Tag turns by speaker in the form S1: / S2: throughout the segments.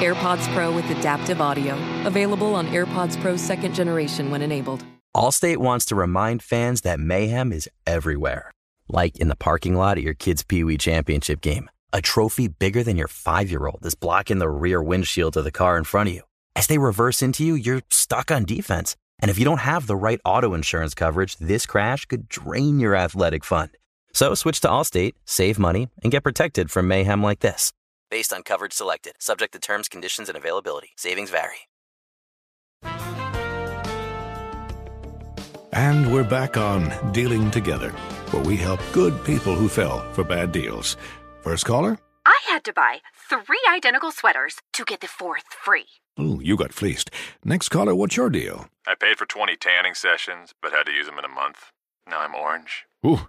S1: AirPods Pro with adaptive audio. Available on AirPods Pro second generation when enabled.
S2: Allstate wants to remind fans that mayhem is everywhere. Like in the parking lot at your kid's Pee Wee Championship game. A trophy bigger than your five year old is blocking the rear windshield of the car in front of you. As they reverse into you, you're stuck on defense. And if you don't have the right auto insurance coverage, this crash could drain your athletic fund. So switch to Allstate, save money, and get protected from mayhem like this. Based on coverage selected, subject to terms, conditions, and availability. Savings vary.
S3: And we're back on Dealing Together, where we help good people who fell for bad deals. First caller?
S4: I had to buy three identical sweaters to get the fourth free.
S3: Ooh, you got fleeced. Next caller, what's your deal?
S5: I paid for 20 tanning sessions, but had to use them in a month. Now I'm orange.
S3: Ooh,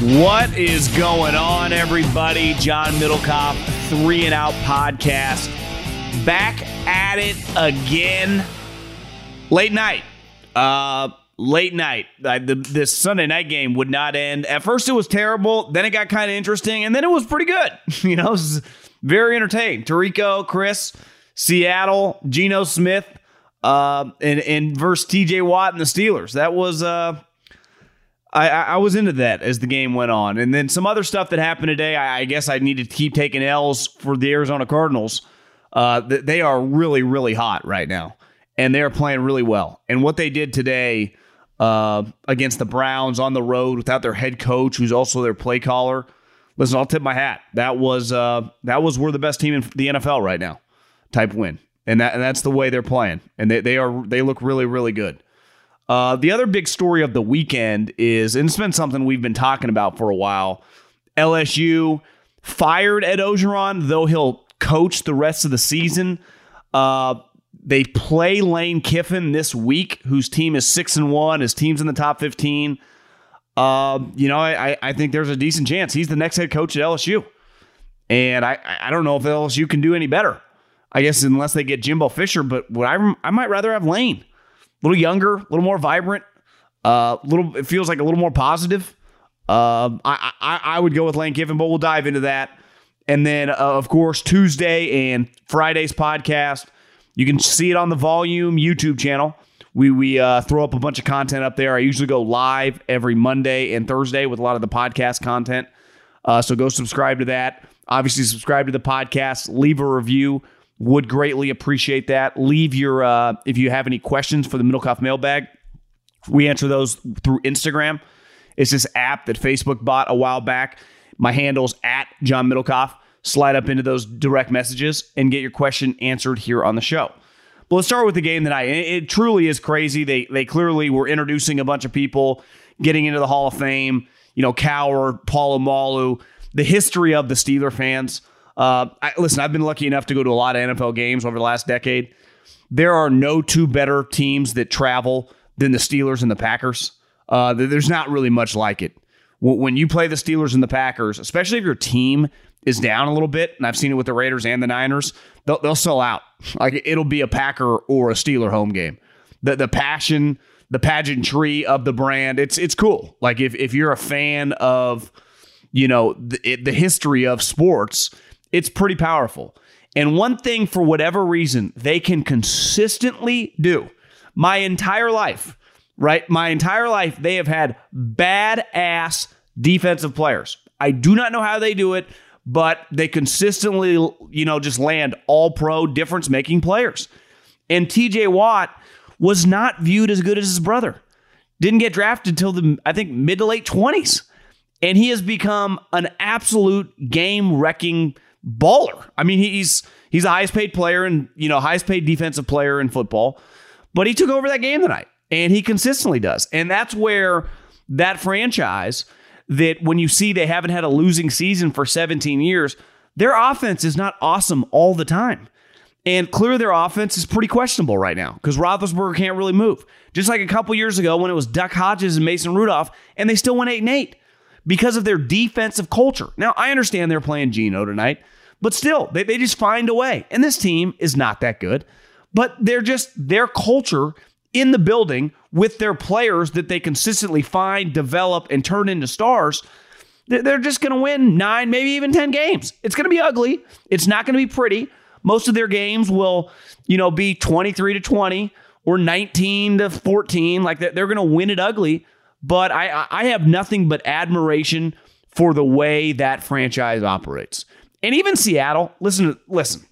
S6: What is going on, everybody? John Middlekauff, Three and Out Podcast. Back at it again. Late night. Uh, late night. Uh, the, this Sunday night game would not end. At first, it was terrible. Then it got kind of interesting, and then it was pretty good. you know, very entertaining. Tirico, Cris, Seattle, Geno Smith, uh, and and versus T.J. Watt and the Steelers. That was uh, I, I was into that as the game went on, and then some other stuff that happened today. I, I guess I needed to keep taking L's for the Arizona Cardinals. Uh, they are really really hot right now, and they are playing really well. And what they did today uh, against the Browns on the road without their head coach, who's also their play caller. Listen, I'll tip my hat. That was uh, that was we're the best team in the NFL right now, type win, and that and that's the way they're playing, and they they are they look really really good. Uh, the other big story of the weekend is, and it's been something we've been talking about for a while. LSU fired Ed Orgeron, though he'll coach the rest of the season. Uh, they play Lane Kiffin this week, whose team is six and one. His team's in the top fifteen. Uh, you know, I, I think there's a decent chance he's the next head coach at LSU, and I I don't know if LSU can do any better. I guess unless they get Jimbo Fisher, but what I I might rather have Lane little younger, a little more vibrant, a uh, little. It feels like a little more positive. Uh, I, I I would go with Lane Kiffin, but we'll dive into that. And then, uh, of course, Tuesday and Friday's podcast. You can see it on the Volume YouTube channel. We we uh, throw up a bunch of content up there. I usually go live every Monday and Thursday with a lot of the podcast content. Uh, so go subscribe to that. Obviously, subscribe to the podcast. Leave a review. Would greatly appreciate that. Leave your uh, if you have any questions for the Middlekauff mailbag. We answer those through Instagram. It's this app that Facebook bought a while back. My handle's at John Middlekauff. Slide up into those direct messages and get your question answered here on the show. But let's start with the game tonight. It, truly is crazy. They they clearly were introducing a bunch of people getting into the Hall of Fame. You know, Cowher, Polamalu, the history of the Steeler fans. Uh, I, listen, I've been lucky enough to go to a lot of NFL games over the last decade. There are no two better teams that travel than the Steelers and the Packers. Uh, there's not really much like it. When you play the Steelers and the Packers, especially if your team is down a little bit, and I've seen it with the Raiders and the Niners, they'll, they'll sell out. Like it'll be a Packer or a Steeler home game. The the passion, the pageantry of the brand, it's it's cool. Like if if you're a fan of, you know, the, the history of sports, it's pretty powerful. And one thing, for whatever reason, they can consistently do my entire life, right? My entire life, they have had badass defensive players. I do not know how they do it, but they consistently, you know, just land all pro difference making players. And TJ Watt was not viewed as good as his brother. Didn't get drafted until the, I think, mid to late 20s. And he has become an absolute game wrecking baller. I mean, he's he's the highest paid player and you know highest paid defensive player in football, but he took over that game tonight, and he consistently does. And that's where that franchise that when you see they haven't had a losing season for 17 years, their offense is not awesome all the time. And clearly their offense is pretty questionable right now because Roethlisberger can't really move. Just like a couple years ago when it was Duck Hodges and Mason Rudolph, and they still went 8 and 8 because of their defensive culture. Now, I understand they're playing Geno tonight, but still, they, they just find a way. And this team is not that good, but they're just their culture in the building with their players that they consistently find, develop, and turn into stars. They're just going to win nine, maybe even 10 games. It's going to be ugly. It's not going to be pretty. Most of their games will, you know, be 23 to 20 or 19 to 14. Like they're going to win it ugly. But I, I have nothing but admiration for the way that franchise operates. And even Seattle, listen, listen.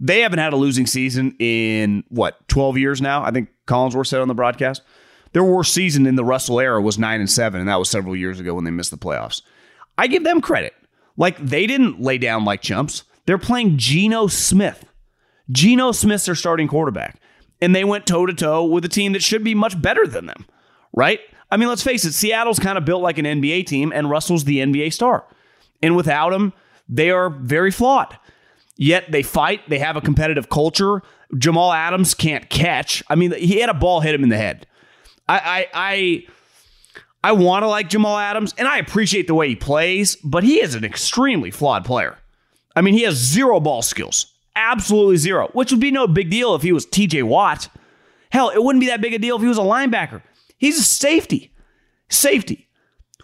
S6: They haven't had a losing season in what, 12 years now? I think Collinsworth said on the broadcast. Their worst season in the Russell era was 9 and 7, and that was several years ago when they missed the playoffs. I give them credit. Like they didn't lay down like chumps. They're playing Geno Smith. Geno Smith's their starting quarterback. And they went toe to toe with a team that should be much better than them, right? I mean, let's face it, Seattle's kind of built like an NBA team, and Russell's the NBA star. And without him, they are very flawed. Yet they fight, they have a competitive culture. Jamal Adams can't catch. I mean, he had a ball hit him in the head. I I I, I want to like Jamal Adams, and I appreciate the way he plays, but he is an extremely flawed player. I mean, he has zero ball skills. Absolutely zero, which would be no big deal if he was TJ Watt. Hell, it wouldn't be that big a deal if he was a linebacker. He's a safety. Safety.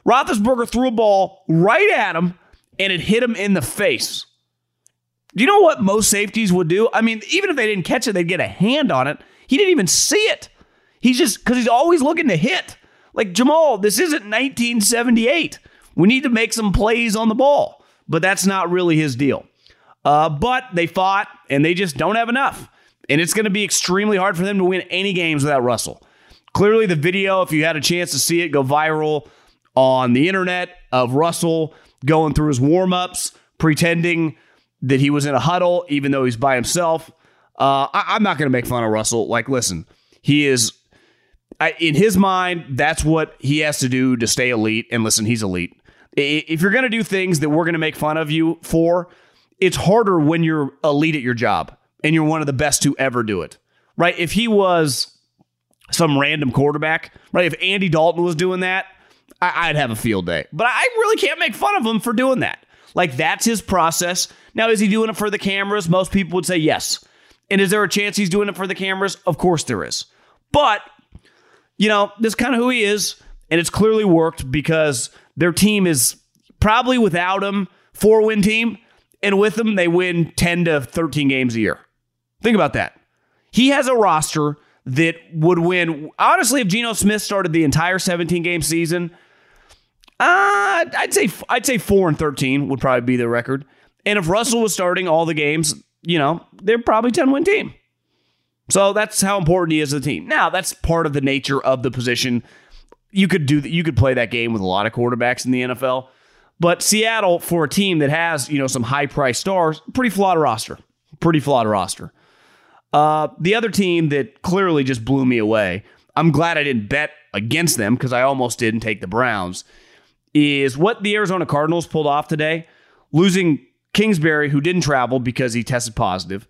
S6: Roethlisberger threw a ball right at him and it hit him in the face. Do you know what most safeties would do? I mean, even if they didn't catch it, they'd get a hand on it. He didn't even see it. He's just because he's always looking to hit. Like Jamal, this isn't 1978. We need to make some plays on the ball, but that's not really his deal. Uh, but they fought and they just don't have enough. And it's going to be extremely hard for them to win any games without Russell. Clearly, the video, if you had a chance to see it, go viral on the internet of Russell going through his warm ups, pretending that he was in a huddle, even though he's by himself. Uh, I, am not going to make fun of Russell. Like, listen, he is, I, in his mind, that's what he has to do to stay elite. And listen, he's elite. If you're going to do things that we're going to make fun of you for, it's harder when you're elite at your job and you're one of the best to ever do it, right? If he was some random quarterback, right? If Andy Dalton was doing that, I- would have a field day. But I really can't make fun of him for doing that. Like, that's his process. Now, is he doing it for the cameras? Most people would say yes. And is there a chance he's doing it for the cameras? Of course there is. But, you know, this is kind of who he is. And it's clearly worked because their team is probably without him, four win team. And with him, they win 10 to 13 games a year. Think about that. He has a roster that would win. Honestly, if Geno Smith started the entire 17 game season, uh, I'd say I'd say four and 13 would probably be the record. And if Russell was starting all the games, you know, they're probably 10 win team. So that's how important he is to the team. Now, that's part of the nature of the position. You could do that. You could play that game with a lot of quarterbacks in the NFL. But Seattle, for a team that has, you know, some high price stars, pretty flawed roster. Pretty flawed roster. Uh, the other team that clearly just blew me away, I'm glad I didn't bet against them because I almost didn't take the Browns, is what the Arizona Cardinals pulled off today, losing Kingsbury, who didn't travel because he tested positive,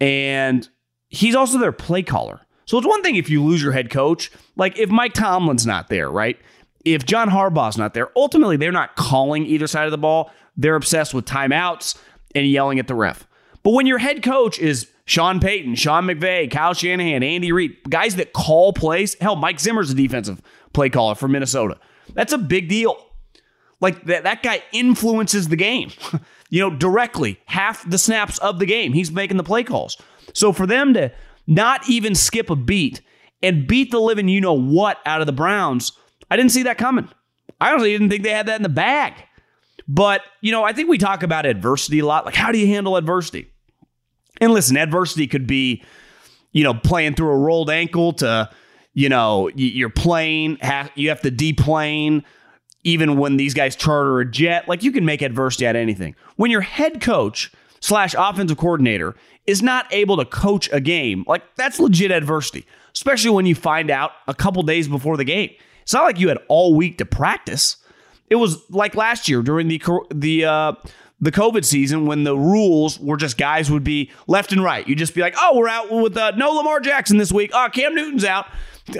S6: and he's also their play caller. So it's one thing if you lose your head coach, like if Mike Tomlin's not there, right? If John Harbaugh's not there, ultimately they're not calling either side of the ball. They're obsessed with timeouts and yelling at the ref. But when your head coach is Sean Payton, Sean McVay, Kyle Shanahan, Andy Reid, guys that call plays, hell, Mike Zimmer's a defensive play caller for Minnesota. That's a big deal. Like that, that guy influences the game, you know, directly. Half the snaps of the game, he's making the play calls. So for them to not even skip a beat and beat the living you know what out of the Browns, I didn't see that coming. I honestly didn't think they had that in the bag. But, you know, I think we talk about adversity a lot. Like, how do you handle adversity? And listen, adversity could be, you know, playing through a rolled ankle to, you know, you're playing, you have to deplane, even when these guys charter a jet. Like, you can make adversity out anything. When your head coach slash offensive coordinator is not able to coach a game, like, that's legit adversity, especially when you find out a couple days before the game. It's not like you had all week to practice. It was like last year during the the uh, the COVID season when the rules were just guys would be left and right. You'd just be like, oh, we're out with uh, no Lamar Jackson this week. Oh, Cam Newton's out.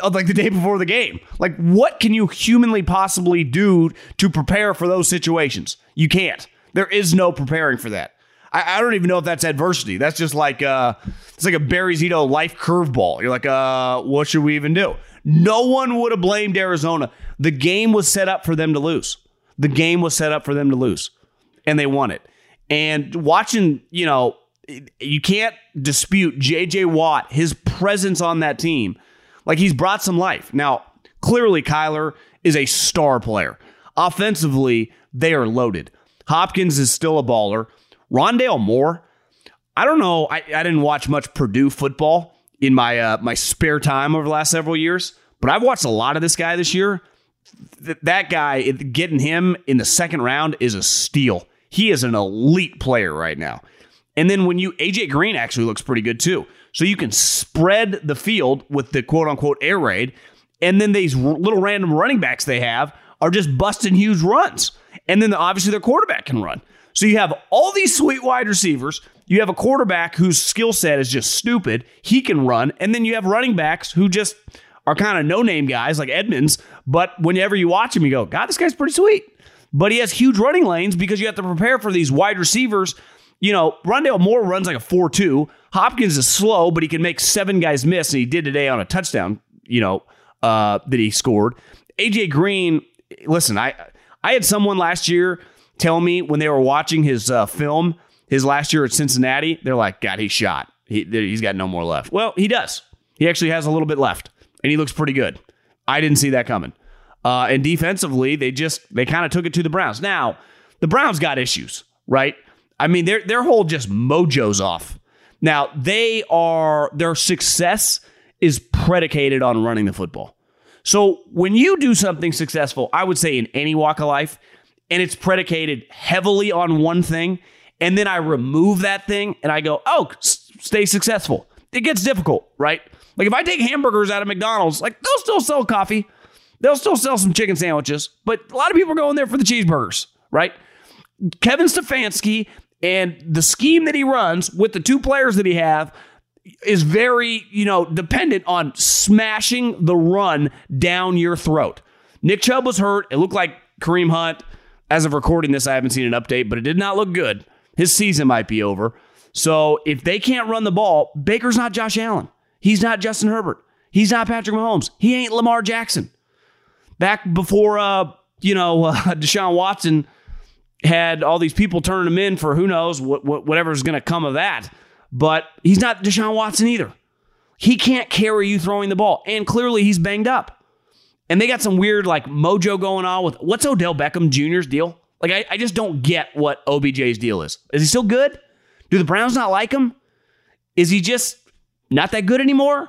S6: Like the day before the game. Like, what can you humanly possibly do to prepare for those situations? You can't. There is no preparing for that. I, I don't even know if that's adversity. That's just like uh, it's like a Barry Zito life curveball. You're like, uh, what should we even do? No one would have blamed Arizona. The game was set up for them to lose. The game was set up for them to lose, and they won it. And watching, you know, you can't dispute JJ Watt, his presence on that team. Like he's brought some life. Now, clearly, Kyler is a star player. Offensively, they are loaded. Hopkins is still a baller. Rondale Moore, I don't know. I, I didn't watch much Purdue football in my uh, my spare time over the last several years, but I've watched a lot of this guy this year. Th- that guy, getting him in the second round is a steal. He is an elite player right now. And then when you AJ Green actually looks pretty good too. So you can spread the field with the quote unquote air raid, and then these little random running backs they have are just busting huge runs. And then obviously their quarterback can run. So you have all these sweet wide receivers. You have a quarterback whose skill set is just stupid. He can run. And then you have running backs who just are kind of no name guys like Edmonds. But whenever you watch him, you go, God, this guy's pretty sweet. But he has huge running lanes because you have to prepare for these wide receivers. You know, Rondale Moore runs like a 4 2. Hopkins is slow, but he can make seven guys miss. And he did today on a touchdown, you know, uh, that he scored. AJ Green, listen, I I had someone last year tell me when they were watching his uh, film, his last year at Cincinnati, they're like, God, he's shot. He, he's got no more left. Well, he does. He actually has a little bit left, and he looks pretty good. I didn't see that coming. Uh, and defensively, they just they kind of took it to the Browns. Now, the Browns got issues, right? I mean, their their whole just mojo's off. Now, they are their success is predicated on running the football. So when you do something successful, I would say in any walk of life, and it's predicated heavily on one thing, and then I remove that thing and I go, oh, s- stay successful. It gets difficult, right? Like if I take hamburgers out of McDonald's, like they'll still sell coffee, they'll still sell some chicken sandwiches, but a lot of people are going there for the cheeseburgers, right? Kevin Stefanski and the scheme that he runs with the two players that he have is very, you know, dependent on smashing the run down your throat. Nick Chubb was hurt. It looked like Kareem Hunt as of recording this, I haven't seen an update, but it did not look good. His season might be over. So if they can't run the ball, Baker's not Josh Allen. He's not Justin Herbert. He's not Patrick Mahomes. He ain't Lamar Jackson. Back before, uh, you know, uh, Deshaun Watson had all these people turning him in for who knows what, what whatever's going to come of that. But he's not Deshaun Watson either. He can't carry you throwing the ball, and clearly he's banged up. And they got some weird like mojo going on with what's Odell Beckham Jr.'s deal? Like, I, I just don't get what OBJ's deal is. Is he still good? Do the Browns not like him? Is he just not that good anymore?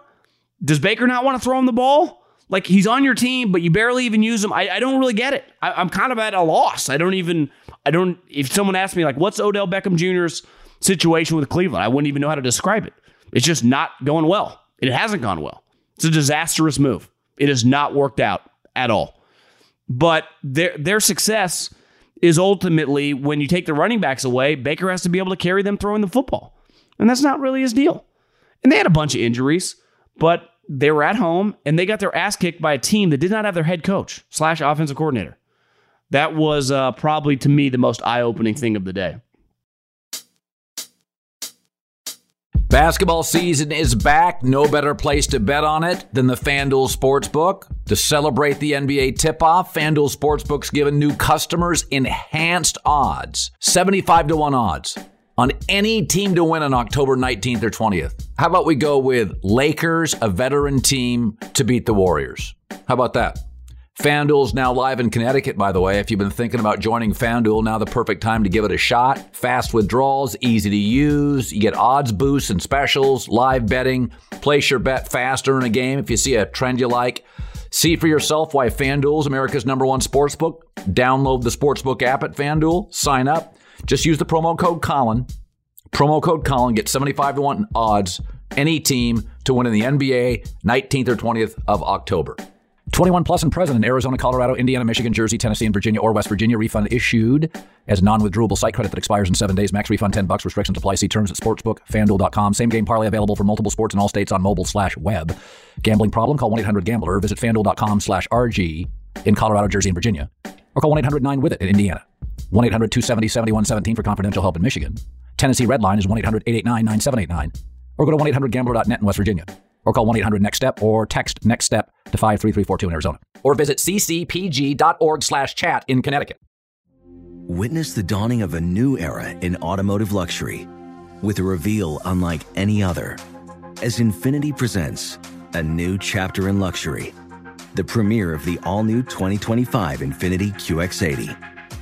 S6: Does Baker not want to throw him the ball? Like he's on your team, but you barely even use him. I, I don't really get it. I, I'm kind of at a loss. I don't even, I don't, if someone asked me, like, what's Odell Beckham Jr.'s situation with Cleveland, I wouldn't even know how to describe it. It's just not going well. It hasn't gone well. It's a disastrous move. It has not worked out at all. But their their success
S7: is ultimately when you take the running backs away, Baker has to be able to carry them throwing the football. And that's not really his deal. And they had a bunch of injuries, but they were at home and they got their ass kicked by a team that did not have their head coach slash offensive coordinator. That was uh, probably to me the most eye opening thing of the day.
S8: Basketball season is back. No better place to bet on it than the FanDuel Sportsbook. To celebrate the NBA tip off, FanDuel Sportsbook's giving new customers enhanced odds 75 to 1 odds on any team to win on October 19th or 20th. How about we go with Lakers, a veteran team, to beat the Warriors? How about that? FanDuel's now live in Connecticut, by the way. If you've been thinking about joining FanDuel, now the perfect time to give it a shot. Fast withdrawals, easy to use. You get odds boosts and specials, live betting. Place your bet faster in a game if you see a trend you like. See for yourself why FanDuel's America's number one sportsbook. Download the sportsbook app at FanDuel, sign up. Just use the promo code Colin. Promo code Colin, get 75 to 1 odds, any team to win in the NBA 19th or 20th of October. 21 plus and present in Arizona, Colorado, Indiana, Michigan, Jersey, Tennessee, and Virginia or West Virginia. Refund issued as non-withdrawable site credit that expires in seven days. Max refund 10 bucks. Restrictions apply. See terms at sportsbookfanduel.com. Same game parlay available for multiple sports in all states on mobile slash web. Gambling problem? Call 1-800-GAMBLER. Visit fanduel.com slash RG in Colorado, Jersey, and Virginia. Or call 1-800-9-WITH-IT in Indiana. 1-800-270-7117 for confidential help in Michigan. Tennessee Red Line is 1-800-889-9789. Or go to 1-800-GAMBLER.net in West Virginia or call 1-800-NEXT-STEP or text NEXT STEP to 53342 in Arizona. Or visit ccpg.org slash chat in Connecticut.
S9: Witness the dawning of a new era in automotive luxury with a reveal unlike any other as Infiniti presents a new chapter in luxury, the premiere of the all-new 2025 Infiniti QX80.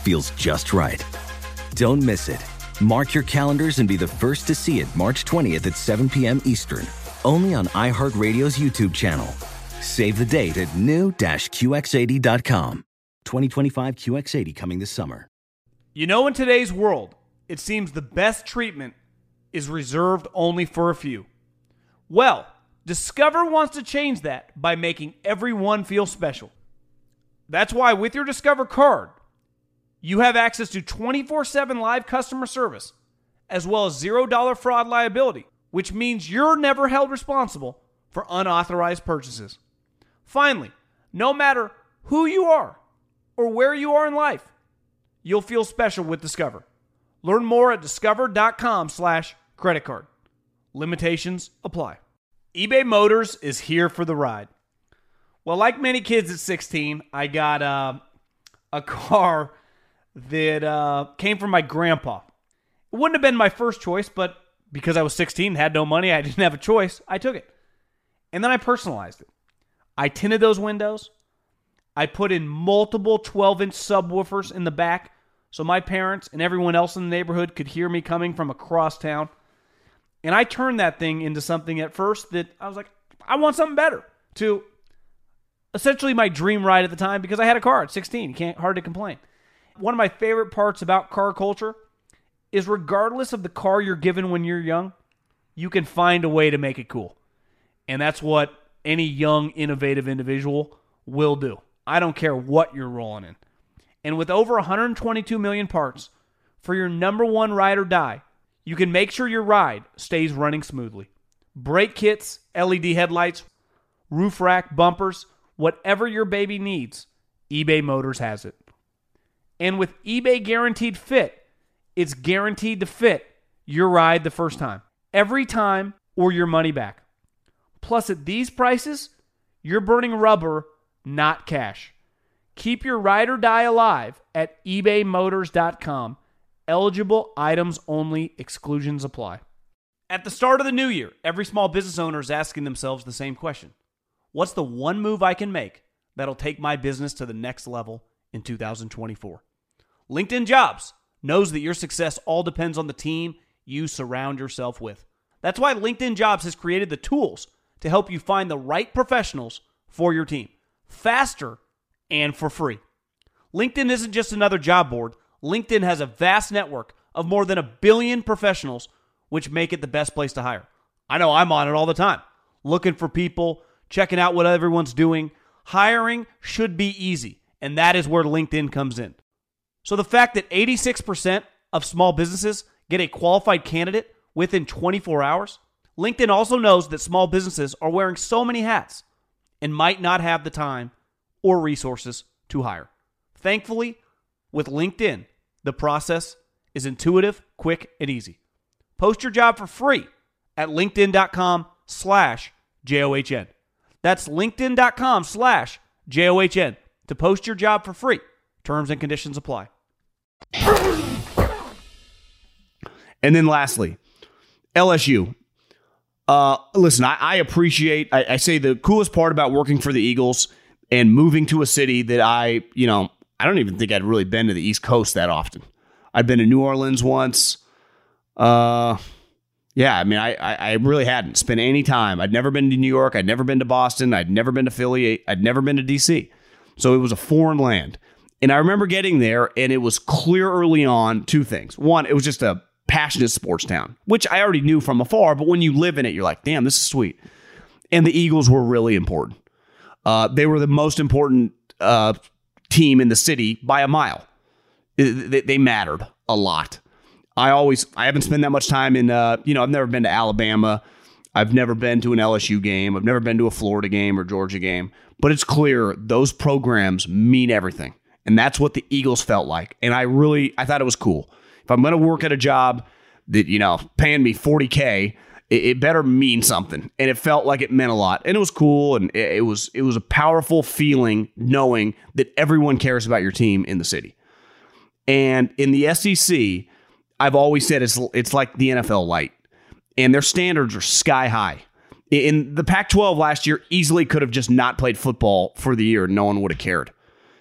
S9: feels just right. Don't miss it. Mark your calendars and be the first to see it March 20th at 7 p.m. Eastern, only on iHeartRadio's YouTube channel. Save the date at new-QX80.com. 2025 QX80 coming this summer.
S6: You know, in today's world, it seems the best treatment is reserved only for a few. Well, Discover wants to change that by making everyone feel special. That's why with your Discover card, you have access to 24 7 live customer service, as well as $0 fraud liability, which means you're never held responsible for unauthorized purchases. Finally, no matter who you are or where you are in life, you'll feel special with Discover. Learn more at discover.com slash credit card. Limitations apply. eBay Motors is here for the ride. Well, like many kids at 16, I got uh, a car that uh, came from my grandpa. It wouldn't have been my first choice, but because I was 16, had no money, I didn't have a choice, I took it. And then I personalized it. I tinted those windows. I put in multiple 12 inch subwoofers in the back so my parents and everyone else in the neighborhood could hear me coming from across town. And I turned that thing into something at first that I was like, I want something better. To essentially my dream ride at the time because I had a car at 16. Can't hard to complain one of my favorite parts about car culture is regardless of the car you're given when you're young, you can find a way to make it cool. And that's what any young, innovative individual will do. I don't care what you're rolling in. And with over 122 million parts for your number one ride or die, you can make sure your ride stays running smoothly. Brake kits, LED headlights, roof rack, bumpers, whatever your baby needs, eBay Motors has it. And with eBay Guaranteed Fit, it's guaranteed to fit your ride the first time, every time, or your money back. Plus, at these prices, you're burning rubber, not cash. Keep your ride or die alive at ebaymotors.com. Eligible items only, exclusions apply. At the start of the new year, every small business owner is asking themselves the same question What's the one move I can make that'll take my business to the next level in 2024?
S10: LinkedIn Jobs knows that your success all depends on the team you surround yourself with. That's why LinkedIn Jobs has created the tools to help you find the right professionals for your team faster and for free. LinkedIn isn't just another job board. LinkedIn has a vast network of more than a billion professionals, which make it the best place to hire. I know I'm on it all the time, looking for people, checking out what everyone's doing. Hiring should be easy, and that is where LinkedIn comes in. So the fact that 86% of small businesses get a qualified candidate within 24 hours, LinkedIn also knows that small businesses are wearing so many hats and might not have the time or resources to hire. Thankfully, with LinkedIn, the process is intuitive, quick, and easy. Post your job for free at linkedin.com slash J-O-H-N. That's linkedin.com slash J-O-H-N to post your job for free. Terms and conditions apply.
S6: And then lastly, LSU. Uh, listen, I, I appreciate, I, I say the coolest part about working for the Eagles and moving to a city that I, you know, I don't even think I'd really been to the East Coast that often. I've been to New Orleans once. Uh, yeah, I mean, I, I, I really hadn't spent any time. I'd never been to New York. I'd never been to Boston. I'd never been to Philly. I'd never been to DC. So it was a foreign land. And I remember getting there, and it was clear early on two things. One, it was just a passionate sports town, which I already knew from afar, but when you live in it, you're like, damn, this is sweet. And the Eagles were really important. Uh, they were the most important uh, team in the city by a mile. They, they, mattered a lot. I always, I haven't spent that much time in, uh, you know, I've never been to Alabama. I've never been to an LSU game. I've never been to a Florida game or Georgia game. But it's clear those programs mean everything. And that's what the Eagles felt like. And I really, I thought it was cool. If I'm going to work at a job that, you know, paying me 40K, it, it, better mean something. And it felt like it meant a lot. And it was cool. And it, it was, it was a powerful feeling knowing that everyone cares about your team in the city. And in the SEC, I've always said it's, it's like the NFL light. And their standards are sky high. In the Pac 12 last year, easily could have just not played football for the year. No one would have cared.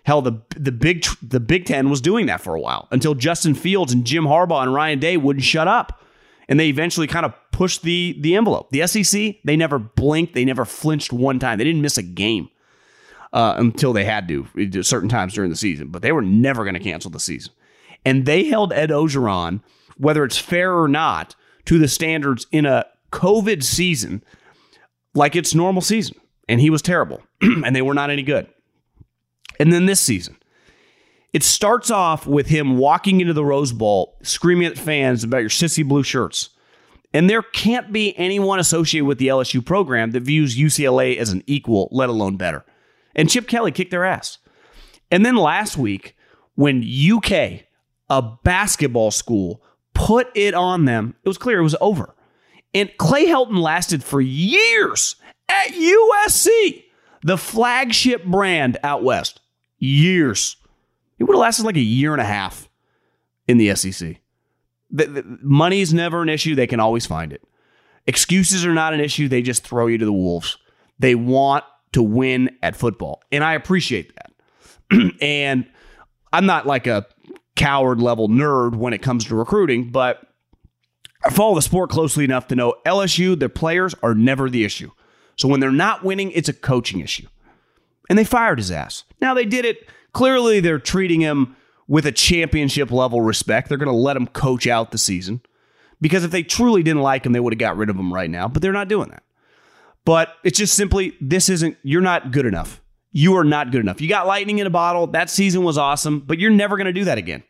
S6: Hell, the the big the Big Ten was doing that for a while until Justin Fields and Jim Harbaugh and Ryan Day wouldn't shut up, and they eventually kind of pushed the the envelope. The SEC they never blinked, they never flinched one time. They didn't miss a game uh, until they had to at certain times during the season, but they were never going to cancel the season. And they held Ed Orgeron, whether it's fair or not, to the standards in a COVID season like it's normal season, and he was terrible, and they were not any good. And then this season, it starts off with him walking into the Rose Bowl, screaming at fans about your sissy blue shirts. And there can't be anyone associated with the LSU program that views UCLA as an equal, let alone better. And Chip Kelly kicked their ass. And then last week, when UK, a basketball school, put it on them, it was clear it was over. And Clay Helton lasted for years at USC, the flagship brand out west years. It would have lasted like a year and a half in the SEC. The, the, money is never an issue. They can always find it. Excuses are not an issue. They just throw you to the wolves. They want to win at football. And I appreciate that. and I'm not like a coward level nerd when it comes to recruiting, but I follow the sport closely enough to know LSU, their players are never the issue. So when they're not winning, it's a coaching issue and they fired his ass. Now they did it. Clearly, they're treating him with a championship level respect. They're going to let him coach out the season because if they truly didn't like him, they would have got rid of him right now. But they're not doing that. But it's just simply this isn't. You're not good enough. You are not good enough. You got lightning in a bottle. That season was awesome, but you're never going to do that again.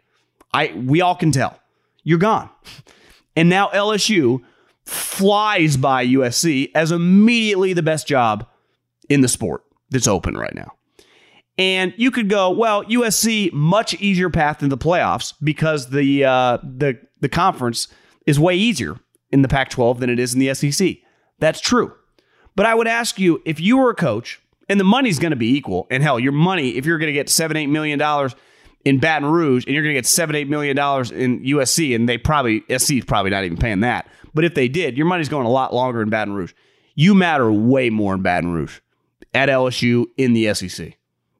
S6: I we all can tell. You're gone. And now LSU flies by USC as immediately the best job in the sport that's open right now. And you could go, well, USC much easier path in the playoffs because the uh, the the conference is way easier in the Pac-12 than it is in the SEC. That's true. But I would ask you if you were a coach and the money's going to be equal, and hell, your money if you're going to get seven eight million dollars in Baton Rouge and you're going to get seven eight million dollars in USC, and they probably SC is probably not even paying that. But if they did, your money's going a lot longer in Baton Rouge. You matter way more in Baton Rouge at LSU in the SEC.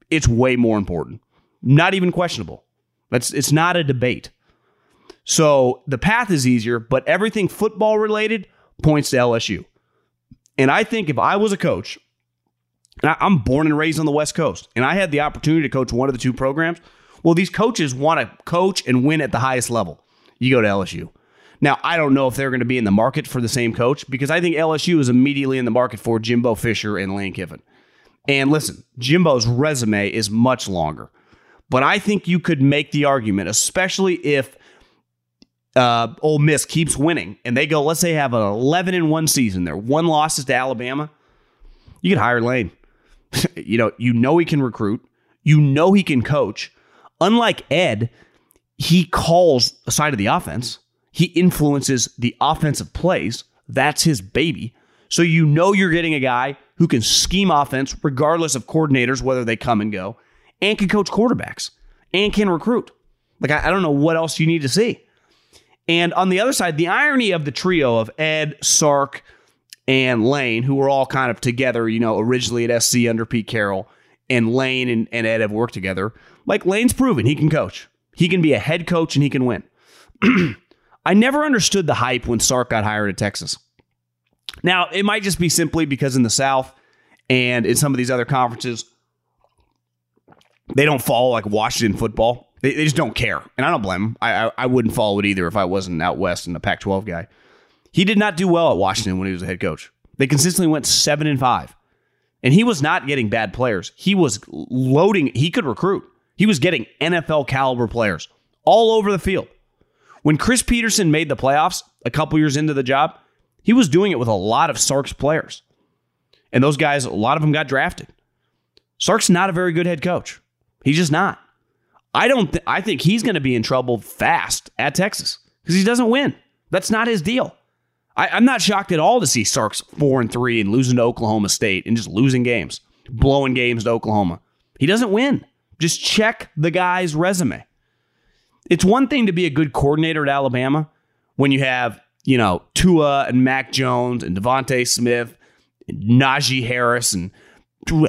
S6: It's way more important. Not even questionable. That's it's not a debate. So the path is easier, but everything football related points to LSU. And I think if I was a coach, and I- I'm born and raised on the West Coast, and I had the opportunity to coach one of the two programs, well, these coaches want to coach and win at the highest level. You go to LSU. Now, I don't know if they're going to be in the market for the same coach because I think LSU is immediately in the market for Jimbo Fisher and Lane Kiffin. And listen, Jimbo's resume is much longer. But I think you could make the argument, especially if uh, Ole Miss keeps winning and they go, let's say, have an 11 in one season. Their one loss is to Alabama. You could hire Lane. you know, you know he can recruit. You know he can coach. Unlike Ed, he calls a side of the offense. He influences the offensive plays. That's his baby. So you know you're getting a guy who can scheme offense regardless of coordinators, whether they come and go, and can coach quarterbacks and can recruit. Like, I, I don't know what else you need to see. And on the other side, the irony of the trio of Ed, Sark, and Lane, who were all kind of together, you know, originally at SC under Pete Carroll, and Lane and, and Ed have worked together. Like Lane's proven he can coach. He can be a head coach and he can win. I never understood the hype when Sark got hired at Texas. Now, it might just be simply because in the South and in some of these other conferences, they don't follow like Washington football. They, they just don't care. And I don't blame them. I, I, I wouldn't follow it either if I wasn't out west and a Pac 12 guy. He did not do well at Washington when he was a head coach. They consistently went seven and five. And he was not getting bad players. He was loading, he could recruit. He was getting NFL caliber players all over the field. When Chris Petersen made the playoffs a couple years into the job, he was doing it with a lot of Sark's players. And those guys, a lot of them got drafted. Sark's not a very good head coach. He's just not. I don't th- I think he's going to be in trouble fast at Texas because he doesn't win. That's not his deal. I, I'm not shocked at all to see Sark's four and three and losing to Oklahoma State and just losing games, blowing games to Oklahoma. He doesn't win. Just check the guy's resume. It's one thing to be a good coordinator at Alabama when you have, you know, Tua and Mac Jones and DeVonta Smith, and Najee Harris and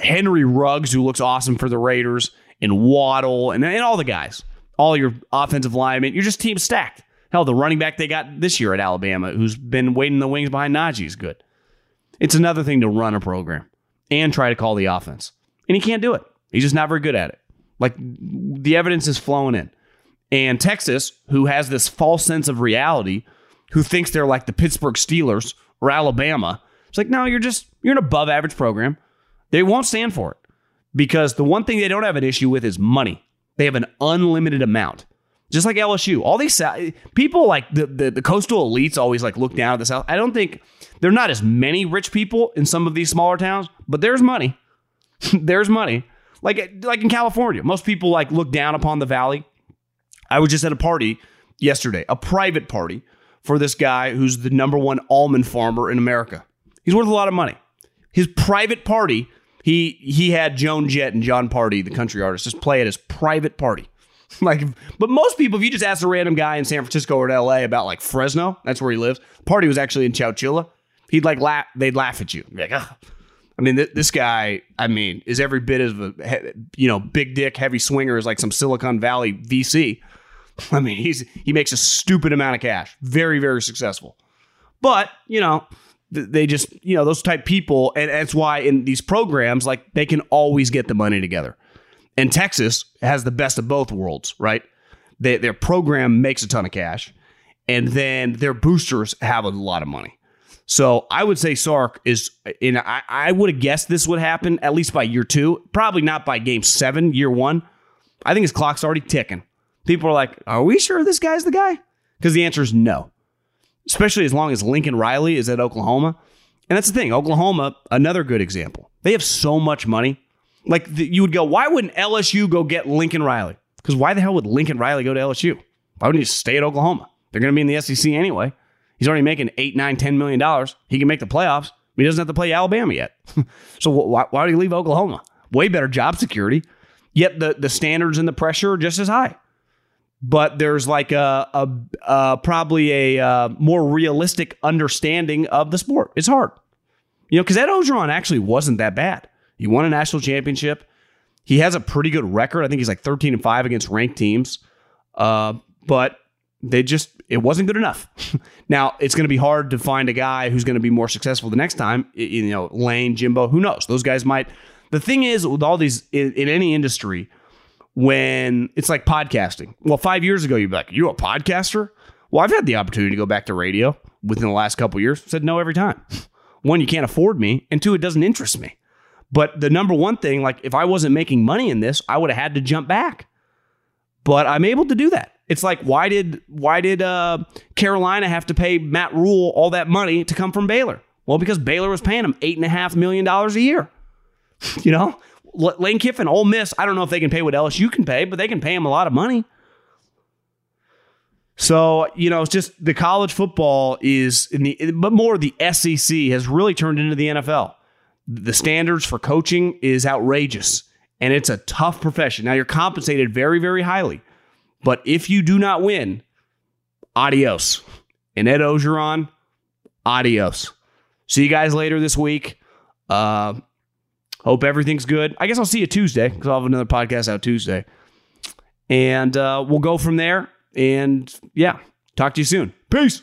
S6: Henry Ruggs, who looks awesome for the Raiders, and Waddle and, and all the guys, all your offensive linemen. You're just team stacked. Hell, the running back they got this year at Alabama, who's been waiting in the wings behind Najee, is good. It's another thing to run a program and try to call the offense. And he can't do it. He's just not very good at it. Like the evidence is flowing in. And Texas, who has this false sense of reality, who thinks they're like the Pittsburgh Steelers or Alabama, it's like, no, you're just, you're an above average program. They won't stand for it because the one thing they don't have an issue with is money. They have an unlimited amount. Just like LSU, all these people like the, the, the coastal elites always like look down at the South. I don't think there are not as many rich people in some of these smaller towns, but there's money. there's money. Like like in California, most people like look down upon the valley. I was just at a party yesterday, a private party for this guy who's the number one almond farmer in America. He's worth a lot of money. His private party, he he had Joan Jett and Jon Pardi, the country artist, just play at his private party. like, but most people, if you just ask a random guy in San Francisco or LA about like Fresno, that's where he lives. Party was actually in Chowchilla. He'd like laugh. They'd laugh at you. Like, Ugh. I mean, th- this guy, I mean, is every bit of a you know big dick heavy swinger as like some Silicon Valley VC. I mean, he's he makes a stupid amount of cash. Very very successful. But you know, they just you know those type people, and that's why in these programs, like they can always get the money together. And Texas has the best of both worlds, right? They, their program makes a ton of cash, and then their boosters have a lot of money. So I would say Sark is in. I, I would have guessed this would happen at least by year two. Probably not by game seven, year one. I think his clock's already ticking. People are like, "Are we sure this guy's the guy?" Because the answer is no. Especially as long as Lincoln Riley is at Oklahoma, and that's the thing. Oklahoma, another good example. They have so much money. Like you would go, why wouldn't LSU go get Lincoln Riley? Because why the hell would Lincoln Riley go to LSU? Why wouldn't he just stay at Oklahoma? They're going to be in the SEC anyway. He's already making eight, nine, ten million dollars. He can make the playoffs. He doesn't have to play Alabama yet. so why, why would he leave Oklahoma? Way better job security. Yet the the standards and the pressure are just as high. But there's like a, a, a probably a uh, more realistic understanding of the sport. It's hard, you know, because Ed Orgeron actually wasn't that bad. He won a national championship. He has a pretty good record. I think he's like 13 and five against ranked teams. Uh, but they just it wasn't good enough. now it's going to be hard to find a guy who's going to be more successful the next time. You know, Lane, Jimbo, who knows? Those guys might. The thing is, with all these in, in any industry, when it's like podcasting. Well, five years ago, you'd be like, "You a podcaster?" Well, I've had the opportunity to go back to radio within the last couple years. Said no every time. One, you can't afford me, and two, it doesn't interest me. But the number one thing, like if I wasn't making money in this, I would have had to jump back. But I'm able to do that. It's like why did why did uh, Carolina have to pay Matt Rhule all that money to come from Baylor? Well, because Baylor was paying him eight and a half million dollars a year. you know, Lane Kiffin, Ole Miss. I don't know if they can pay what LSU can pay, but they can pay him a lot of money. So you know, it's just the college football is in the, but more the SEC has really turned into the NFL. The standards for coaching is outrageous, and it's a tough profession. Now you're compensated very, very highly, but if you do not win, adios. And Ed Orgeron, adios. See you guys later this week. Uh, hope everything's good. I guess I'll see you Tuesday because I'll have another podcast out Tuesday. And uh, we'll go from there. And yeah, talk to you soon. Peace.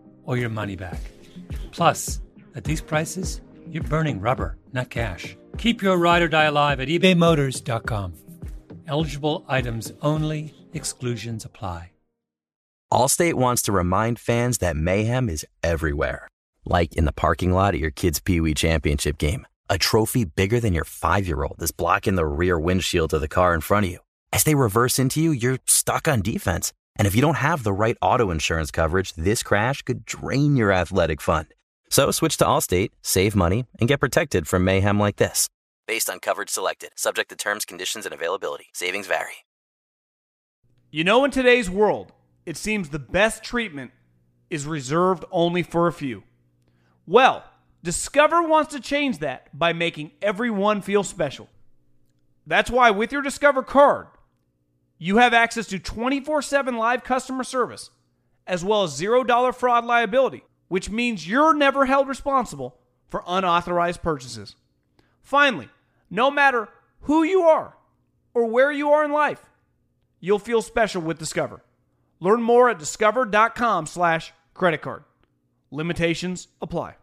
S11: or your money back. Plus, at these prices, you're burning rubber, not cash. Keep your ride or die alive at ebaymotors.com. Eligible items only, exclusions apply.
S2: Allstate wants to remind fans that mayhem is everywhere, like in the parking lot at your kid's Pee Wee Championship game. A trophy bigger than your five year old is blocking the rear windshield of the car in front of you. As they reverse into you, you're stuck on defense. And if you don't have the right auto insurance coverage, this crash could drain your athletic fund. So switch to Allstate, save money, and get protected from mayhem like this. Based on coverage selected, subject to terms, conditions, and availability. Savings vary.
S10: You know, in today's world, it seems the best treatment is reserved only for a few. Well, Discover wants to change that by making everyone feel special. That's why, with your Discover card, you have access to 24 7 live customer service, as well as $0 fraud liability, which means you're never held responsible for unauthorized purchases. Finally, no matter who you are or where you are in life, you'll feel special with Discover. Learn more at discover.com slash credit card. Limitations apply.